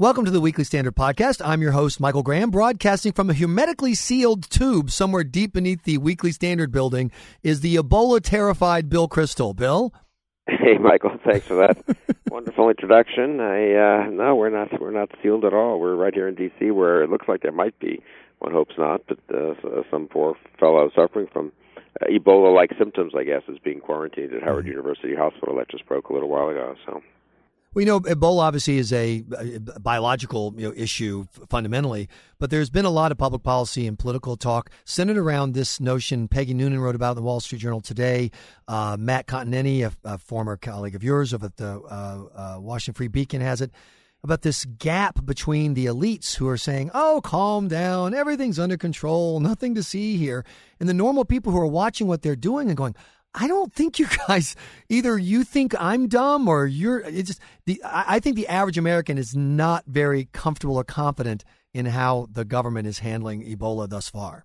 Welcome to the Weekly Standard Podcast. I'm your host, Michael Graham, broadcasting from a hermetically sealed tube somewhere deep beneath the Weekly Standard building is the Ebola terrified Bill Kristol. Bill? Hey, Michael. Thanks for that wonderful introduction. I uh, no, we're not we're not sealed at all. We're right here in D.C., where it looks like there might be. One hopes not, but uh, some poor fellow suffering from uh, Ebola-like symptoms, I guess, is being quarantined at Howard mm-hmm. University Hospital. That just broke a little while ago. So we know Ebola obviously is a, biological you know, issue fundamentally, but there's been a lot of public policy and political talk centered around this notion. Peggy Noonan wrote about in the Wall Street Journal today. Uh, Matt Continetti, a, a, former colleague of yours over at the uh, uh, Washington Free Beacon, has it about this gap between the elites who are saying, "Oh, calm down, everything's under control, nothing to see here," and the normal people who are watching what they're doing and going, I don't think you guys either you think I'm dumb or you're it's just the I think the average American is not very comfortable or confident in how the government is handling Ebola thus far.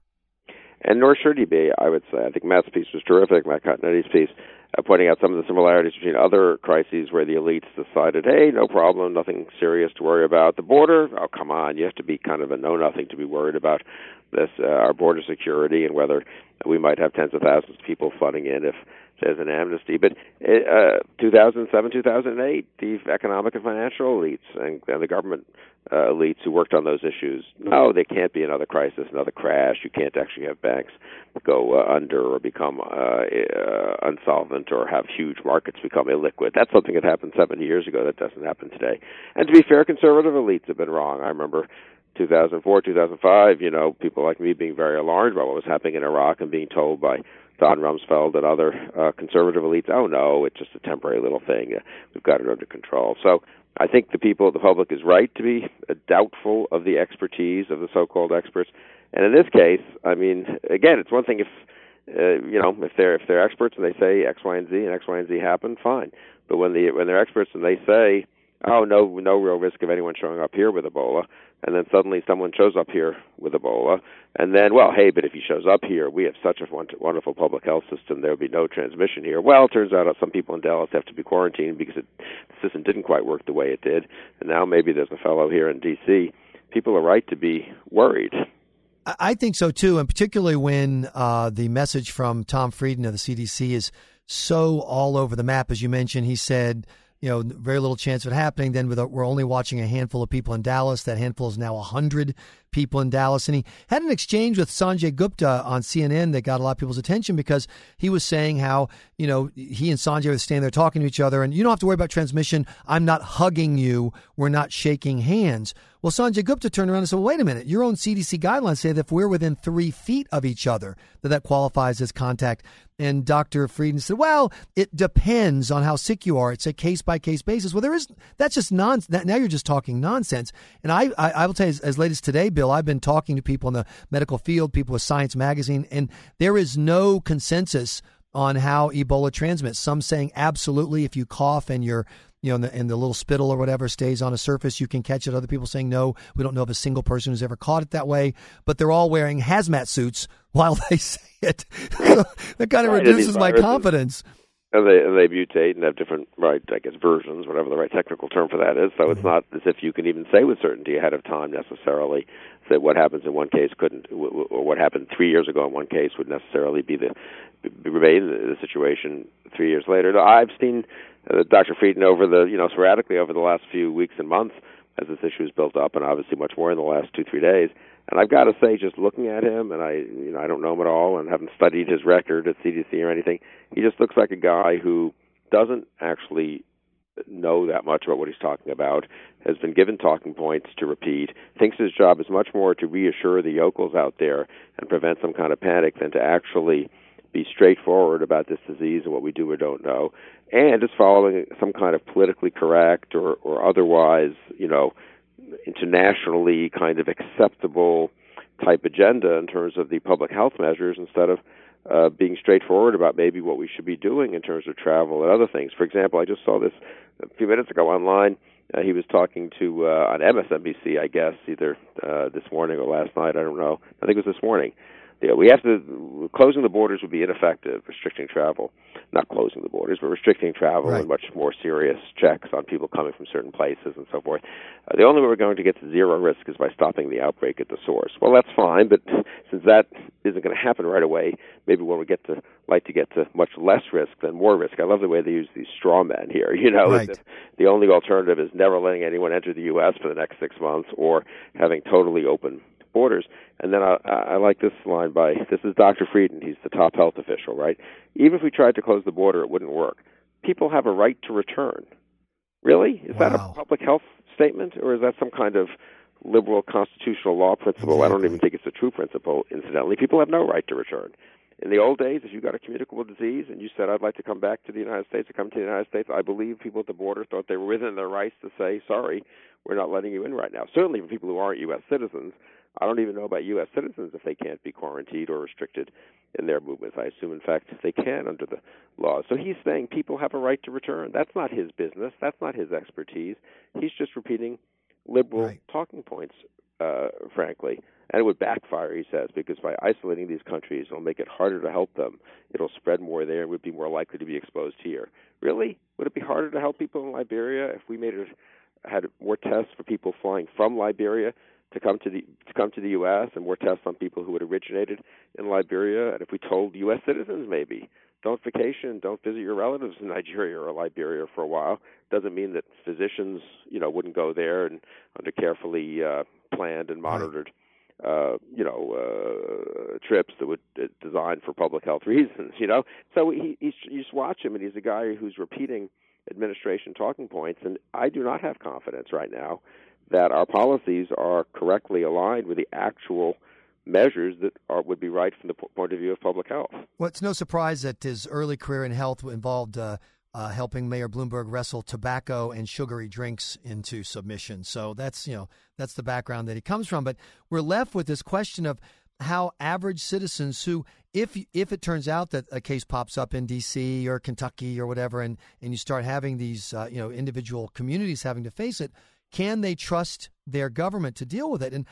And nor should he be, I would say. I think Matt's piece was terrific, Matt Continetti's piece, uh, pointing out some of the similarities between other crises where the elites decided, hey, no problem, nothing serious to worry about. The border, oh, come on, you have to be kind of a know-nothing to be worried about this, uh, our border security and whether we might have tens of thousands of people flooding in if there's an amnesty. But uh, 2007, 2008, the economic and financial elites and, and the government uh, elites who worked on those issues, no, there can't be another crisis, another crash. You can't actually have banks go uh, under or become uh, uh, unsolvent or have huge markets become illiquid. That's something that happened 70 years ago. That doesn't happen today. And to be fair, conservative elites have been wrong. I remember 2004, 2005, you know, people like me being very alarmed about what was happening in Iraq and being told by Don Rumsfeld and other uh, conservative elites, oh no, it's just a temporary little thing. Uh, we've got it under control. So I think the people, the public is right to be uh, doubtful of the expertise of the so-called experts. And in this case, I mean, again, it's one thing if uh, you know if they're if they're experts and they say X, Y, and Z and X, Y, and Z happen, fine. But when the when they're experts and they say oh no no real risk of anyone showing up here with Ebola, and then suddenly someone shows up here with Ebola, and then well hey but if he shows up here we have such a wonderful public health system there would be no transmission here. Well it turns out some people in Dallas have to be quarantined because it, the system didn't quite work the way it did, and now maybe there's a fellow here in D.C. People are right to be worried. I think so too, and particularly when uh, the message from Tom Frieden of the CDC is so all over the map. As you mentioned, he said you know, very little chance of it happening. Then a, we're only watching a handful of people in Dallas. That handful is now 100 people in Dallas. And he had an exchange with Sanjay Gupta on CNN that got a lot of people's attention because he was saying how, you know, he and Sanjay were standing there talking to each other and you don't have to worry about transmission. I'm not hugging you. We're not shaking hands. Well, Sanjay Gupta turned around and said, well, wait a minute. Your own CDC guidelines say that if we're within three feet of each other, that that qualifies as contact. And Dr. Frieden said, well, it depends on how sick you are. It's a case by case basis. Well, there is, that's just nonsense. Now you're just talking nonsense. And I, I, I will tell you, as, as late as today, Bill, I've been talking to people in the medical field, people with Science Magazine, and there is no consensus on how Ebola transmits. Some saying absolutely, if you cough and you're you know, and the, and the, little spittle or whatever stays on a surface, you can catch it. Other people saying no, we don't know of a single person who's ever caught it that way. But they're all wearing hazmat suits while they say it. that kind of right, reduces my confidence. And they and they mutate and have different right, I guess versions, whatever the right technical term for that is. So it's mm-hmm. not as if you can even say with certainty ahead of time necessarily that what happens in one case couldn't, or what happened three years ago in one case would necessarily be the remain the situation three years later. I've seen uh, Dr. Frieden over the you know sporadically over the last few weeks and months as this issue has built up, and obviously much more in the last two three days. And I've got to say, just looking at him, and I you know I don't know him at all, and haven't studied his record at CDC or anything. He just looks like a guy who doesn't actually know that much about what he's talking about, has been given talking points to repeat, thinks his job is much more to reassure the yokels out there and prevent some kind of panic than to actually be straightforward about this disease and what we do or don't know, and is following some kind of politically correct or, or otherwise, you know, internationally kind of acceptable type agenda in terms of the public health measures instead of uh, being straightforward about maybe what we should be doing in terms of travel and other things. For example, I just saw this a few minutes ago online. Uh, he was talking to uh, on MSNBC, I guess, either uh, this morning or last night. I don't know. I think it was this morning yeah, we have to closing the borders would be ineffective. Restricting travel, not closing the borders, but restricting travel right. and much more serious checks on people coming from certain places and so forth. Uh, the only way we're going to get to zero risk is by stopping the outbreak at the source. Well, that's fine, but since that isn't going to happen right away, maybe when we get to like to get to much less risk than more risk. I love the way they use these straw men here. You know, right. the, the only alternative is never letting anyone enter the U.S. for the next six months, or having totally open borders. And then I, I like this line by this is Dr. Frieden. He's the top health official, right? Even if we tried to close the border, it wouldn't work. People have a right to return. Really? Is wow. that a public health statement, or is that some kind of liberal constitutional law principle? Exactly. I don't even think it's a true principle. Incidentally, people have no right to return. In the old days, if you got a communicable disease and you said, "I'd like to come back to the United States," or come to the United States, I believe people at the border thought they were within their rights to say, "Sorry, we're not letting you in right now." Certainly, for people who aren't U.S. citizens, I don't even know about U.S. citizens if they can't be quarantined or restricted in their movements. I assume, in fact, they can under the law. So he's saying people have a right to return. That's not his business. That's not his expertise. He's just repeating liberal right. talking points, uh, frankly. And it would backfire, he says, because by isolating these countries, it'll make it harder to help them. It'll spread more there and would be more likely to be exposed here. Really? Would it be harder to help people in Liberia if we made it had more tests for people flying from Liberia to come to the to come to the U.S. and more tests on people who had originated in Liberia. And if we told U.S. citizens maybe don't vacation, don't visit your relatives in Nigeria or Liberia for a while, doesn't mean that physicians you know wouldn't go there and under carefully uh, planned and monitored. Uh, you know, uh, trips that would uh, designed for public health reasons. You know, so he, he's, you just watch him, and he's a guy who's repeating administration talking points. And I do not have confidence right now that our policies are correctly aligned with the actual measures that are, would be right from the point of view of public health. Well, it's no surprise that his early career in health involved uh, uh, helping Mayor Bloomberg wrestle tobacco and sugary drinks into submission. So that's you know that's the background that he comes from. But we're left with this question of how average citizens who if if it turns out that a case pops up in DC or Kentucky or whatever and and you start having these uh, you know individual communities having to face it can they trust their government to deal with it? And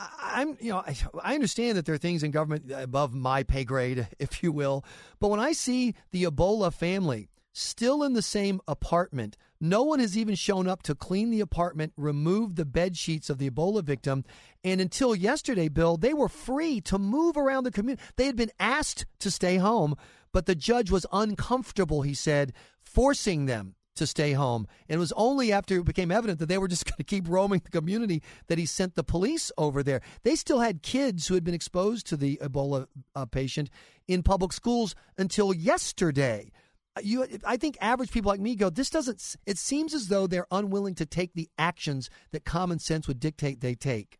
I'm, you know, I, I understand that there are things in government above my pay grade, if you will. But when I see the Ebola family still in the same apartment, no one has even shown up to clean the apartment, remove the bed sheets of the Ebola victim. And until yesterday, Bill, they were free to move around the community. They had been asked to stay home, but the judge was uncomfortable, he said, forcing them to stay home. And it was only after it became evident that they were just going to keep roaming the community that he sent the police over there. They still had kids who had been exposed to the Ebola uh, patient in public schools until yesterday. Uh, you, I think average people like me go, this doesn't, it seems as though they're unwilling to take the actions that common sense would dictate they take.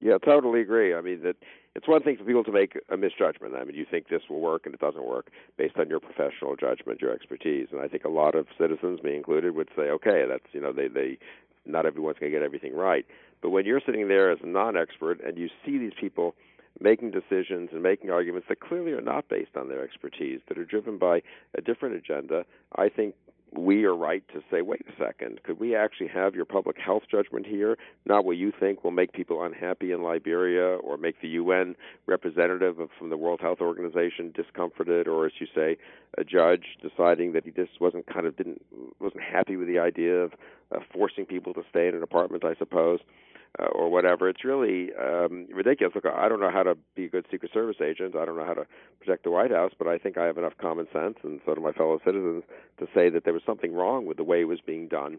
Yeah, totally agree. I mean that it's one thing for people to make a misjudgment. I mean, you think this will work and it doesn't work based on your professional judgment, your expertise. And I think a lot of citizens, me included, would say, okay, that's you know, they they not everyone's going to get everything right. But when you're sitting there as a non-expert and you see these people making decisions and making arguments that clearly are not based on their expertise, that are driven by a different agenda, I think we are right to say, wait a second, could we actually have your public health judgment here, not what you think will make people unhappy in Liberia or make the UN representative of, from the World Health Organization discomforted, or as you say, a judge deciding that he just wasn't kind of didn't wasn't happy with the idea of uh, forcing people to stay in an apartment, I suppose uh, or whatever. It's really um, ridiculous. Look, I don't know how to be a good Secret Service agent. I don't know how to protect the White House, but I think I have enough common sense, and so do my fellow citizens, to say that there was something wrong with the way it was being done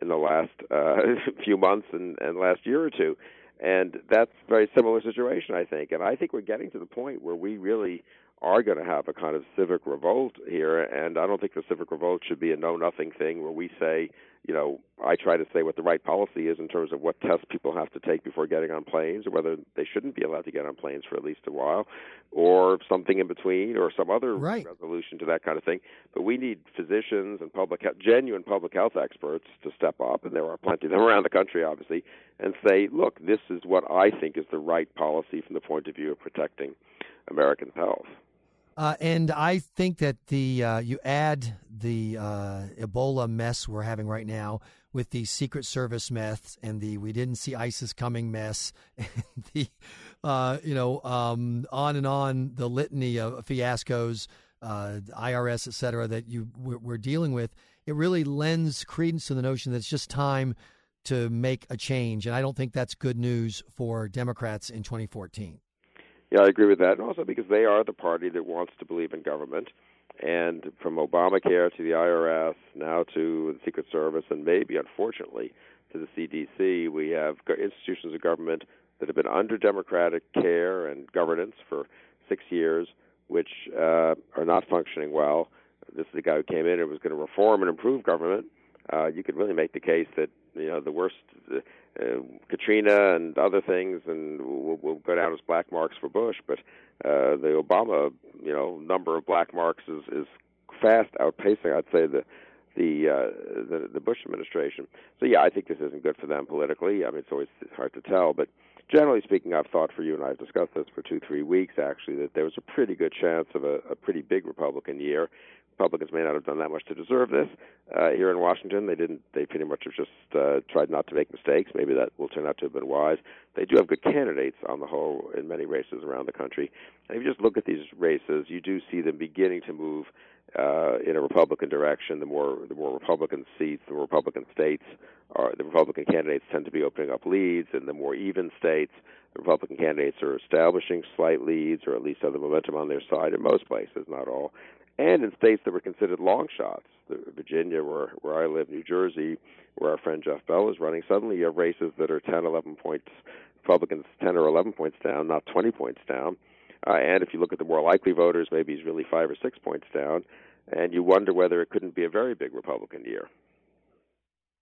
in the last uh, few months and, and last year or two. And that's a very similar situation, I think. And I think we're getting to the point where we really are going to have a kind of civic revolt here, and I don't think the civic revolt should be a know-nothing thing where we say, you know, I try to say what the right policy is in terms of what tests people have to take before getting on planes, or whether they shouldn't be allowed to get on planes for at least a while, or something in between, or some other right. resolution to that kind of thing. But we need physicians and public health, genuine public health experts to step up, and there are plenty of them around the country, obviously, and say, look, this is what I think is the right policy from the point of view of protecting American health. Uh, and I think that the uh, you add the uh, Ebola mess we're having right now with the Secret Service mess and the we didn't see ISIS coming mess and the uh, you know um, on and on the litany of fiascos, uh, IRS, et cetera, that you we're dealing with. It really lends credence to the notion that it's just time to make a change, and I don't think that's good news for Democrats in 2014. Yeah, I agree with that, and also because they are the party that wants to believe in government. And from Obamacare to the IRS, now to the Secret Service, and maybe, unfortunately, to the CDC, we have institutions of government that have been under Democratic care and governance for six years, which uh, are not functioning well. This is the guy who came in and was going to reform and improve government. Uh, you could really make the case that you know the worst, uh, uh, Katrina and other things, and will, will go down as black marks for Bush. But uh, the Obama, you know, number of black marks is is fast outpacing, I'd say, the the uh, the, the Bush administration. So yeah, I think this isn't good for them politically. I mean, it's always hard to tell, but generally speaking, I've thought for you and I've discussed this for two, three weeks actually that there was a pretty good chance of a, a pretty big Republican year. Republicans may not have done that much to deserve this. Uh, here in Washington, they didn't. They pretty much have just uh, tried not to make mistakes. Maybe that will turn out to have been wise. They do have good candidates on the whole in many races around the country. And if you just look at these races, you do see them beginning to move uh, in a Republican direction. The more the more Republican seats, the more Republican states are the Republican candidates tend to be opening up leads, and the more even states, the Republican candidates are establishing slight leads, or at least the momentum on their side in most places, not all. And in states that were considered long shots, Virginia, where where I live, New Jersey, where our friend Jeff Bell is running, suddenly you have races that are 10, 11 points, Republicans 10 or 11 points down, not 20 points down. Uh, and if you look at the more likely voters, maybe he's really five or six points down. And you wonder whether it couldn't be a very big Republican year.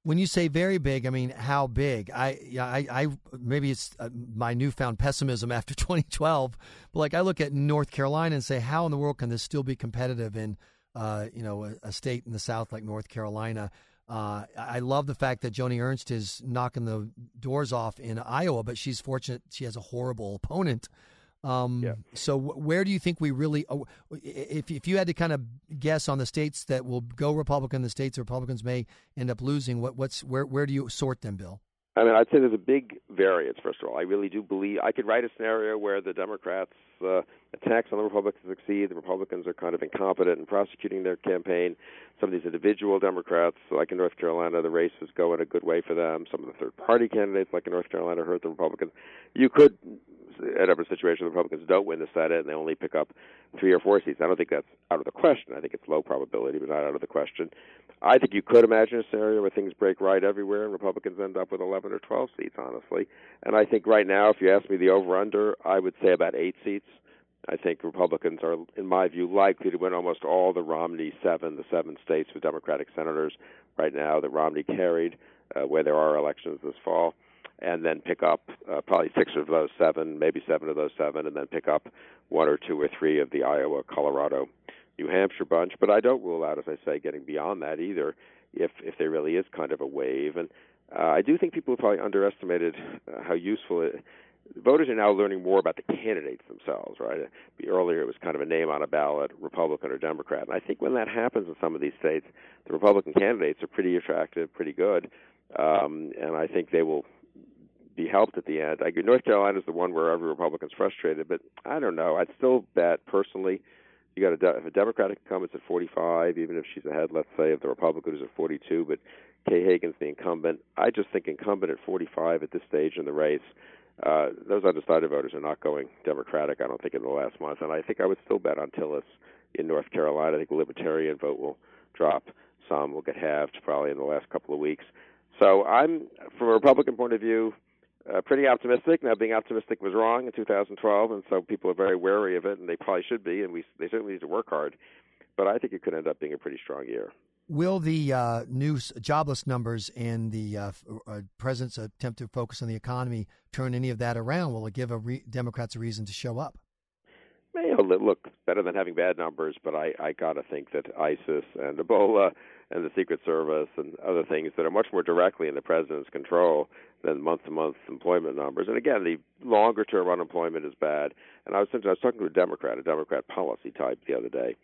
When you say very big, I mean how big? I, yeah, I, I maybe it's uh, my newfound pessimism after 2012, but like I look at North Carolina and say, how in the world can this still be competitive in, uh, you know, a, a, state in the South like North Carolina? Uh, I love the fact that Joni Ernst is knocking the doors off in Iowa, but she's fortunate she has a horrible opponent um, yeah. So where do you think we really, oh, if if you had to kind of guess on the states that will go Republican, the states the Republicans may end up losing, what what's where where do you sort them, Bill? I mean, I'd say there's a big variance. First of all, I really do believe I could write a scenario where the Democrats' uh, attacks on the Republicans succeed. The Republicans are kind of incompetent in prosecuting their campaign. Some of these individual Democrats, like in North Carolina, the races go in a good way for them. Some of the third-party candidates, like in North Carolina, hurt the Republicans. You could end up in a situation where the Republicans don't win the Senate and they only pick up three or four seats. I don't think that's out of the question. I think it's low probability, but not out of the question. I think you could imagine a scenario where things break right everywhere and Republicans end up with 11 or 12 seats, honestly. And I think right now, if you ask me the over/under, I would say about eight seats. I think Republicans are, in my view, likely to win almost all the Romney seven, the seven states with Democratic senators right now that Romney carried, uh, where there are elections this fall and then pick up uh, probably six of those seven, maybe seven of those seven, and then pick up one or two or three of the Iowa, Colorado, New Hampshire bunch. But I don't rule out, as I say, getting beyond that either, if if there really is kind of a wave. And uh, I do think people have probably underestimated uh, how useful it. Voters are now learning more about the candidates themselves, right? Earlier, it was kind of a name on a ballot, Republican or Democrat. And I think when that happens in some of these states, the Republican candidates are pretty attractive, pretty good, um, and I think they will be helped at the end. I, North Carolina is the one where every Republican's frustrated, but I don't know. I'd still bet personally. You got a, if a Democratic incumbent's at 45, even if she's ahead, let's say, of the Republican who's at 42, but Kay Hagan's the incumbent. I just think incumbent at 45 at this stage in the race. Uh, those undecided voters are not going Democratic. I don't think in the last month, and I think I would still bet on Tillis in North Carolina. I think the Libertarian vote will drop some, will get halved probably in the last couple of weeks. So I'm, from a Republican point of view, uh, pretty optimistic. Now, being optimistic was wrong in 2012, and so people are very wary of it, and they probably should be, and we they certainly need to work hard. But I think it could end up being a pretty strong year. Will the uh, new jobless numbers and the uh, uh, president's attempt to focus on the economy turn any of that around? Will it give a re- Democrats a reason to show up? You know, look better than having bad numbers, but I, I got to think that ISIS and Ebola and the Secret Service and other things that are much more directly in the president's control than month-to-month employment numbers. And again, the longer-term unemployment is bad. And I was I was talking to a Democrat, a Democrat policy type, the other day,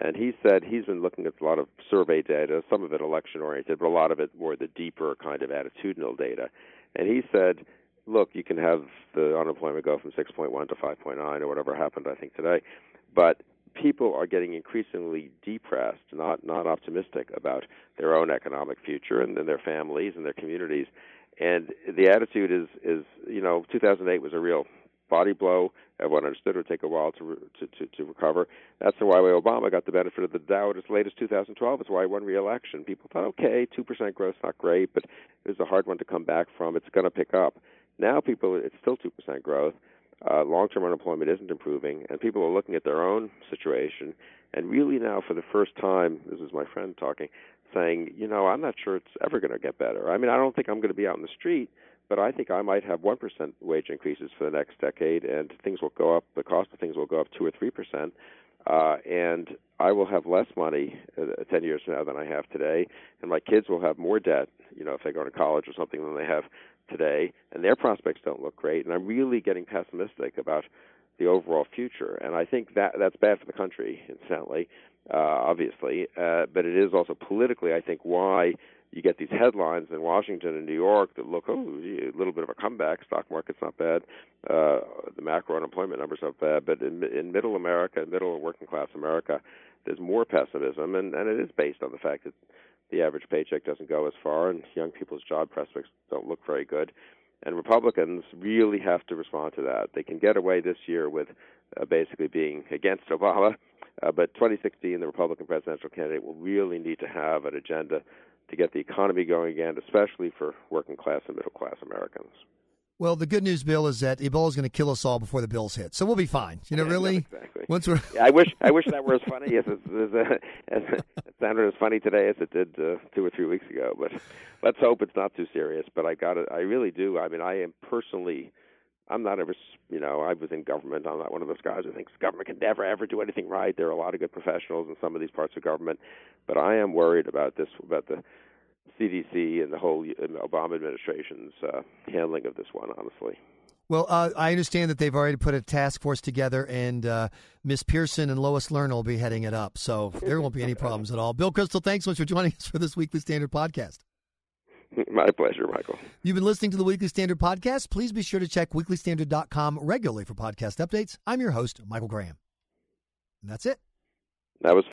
and he said he's been looking at a lot of survey data, some of it election-oriented, but a lot of it more the deeper kind of attitudinal data. And he said, look, you can have the unemployment go from 6.1 to 5.9 or whatever happened, I think today, but people are getting increasingly depressed, not not optimistic about their own economic future and, and their families and their communities. And the attitude is is you know 2008 was a real body blow. Everyone understood it would take a while to to to, to recover. That's why Obama got the benefit of the doubt as late as 2012. It's why he won re-election. People thought, okay, two percent growth's not great, but it was a hard one to come back from. It's going to pick up. Now people, it's still two percent growth. Uh, long-term unemployment isn't improving, and people are looking at their own situation. And really now, for the first time, this is my friend talking, saying, you know, I'm not sure it's ever going to get better. I mean, I don't think I'm going to be out in the street but I think I might have 1% wage increases for the next decade, and things will go up, the cost of things will go up 2 or 3%, uh, and I will have less money uh, 10 years from now than I have today, and my kids will have more debt, you know, if they go to college or something than they have today, and their prospects don't look great, and I'm really getting pessimistic about the overall future, and I think that that's bad for the country, incidentally, uh, obviously, uh, but it is also politically, I think, why you get these headlines in Washington and New York that look, oh, a little bit of a comeback. Stock market's not bad. Uh, the macro unemployment numbers not bad. But in, in middle America, middle and working class America, there's more pessimism, and, and it is based on the fact that the average paycheck doesn't go as far, and young people's job prospects don't look very good. And Republicans really have to respond to that. They can get away this year with uh, basically being against Obama, uh, but 2016, the Republican presidential candidate will really need to have an agenda to get the economy going again, especially for working class and middle class Americans. Well, the good news, Bill, is that Ebola is going to kill us all before the bills hit, so we'll be fine. You know, yeah, really. Exactly. Once we're yeah, I wish I wish that were as funny as it, as, uh, as it sounded as funny today as it did uh, two or three weeks ago. But let's hope it's not too serious. But I got it. I really do. I mean, I am personally. I'm not ever, you know, I was in government. I'm not one of those guys who thinks government can never ever do anything right. There are a lot of good professionals in some of these parts of government, but I am worried about this, about the CDC and the whole Obama administration's uh, handling of this one, honestly. Well, uh, I understand that they've already put a task force together, and uh, Miss Pierson and Lois Lerner will be heading it up. So there won't be any problems at all. Bill Kristol, thanks so much for joining us for this Weekly Standard podcast. My pleasure, Michael. You've been listening to the Weekly Standard podcast. Please be sure to check weeklystandard.com regularly for podcast updates. I'm your host, Michael Graham. And that's it. That was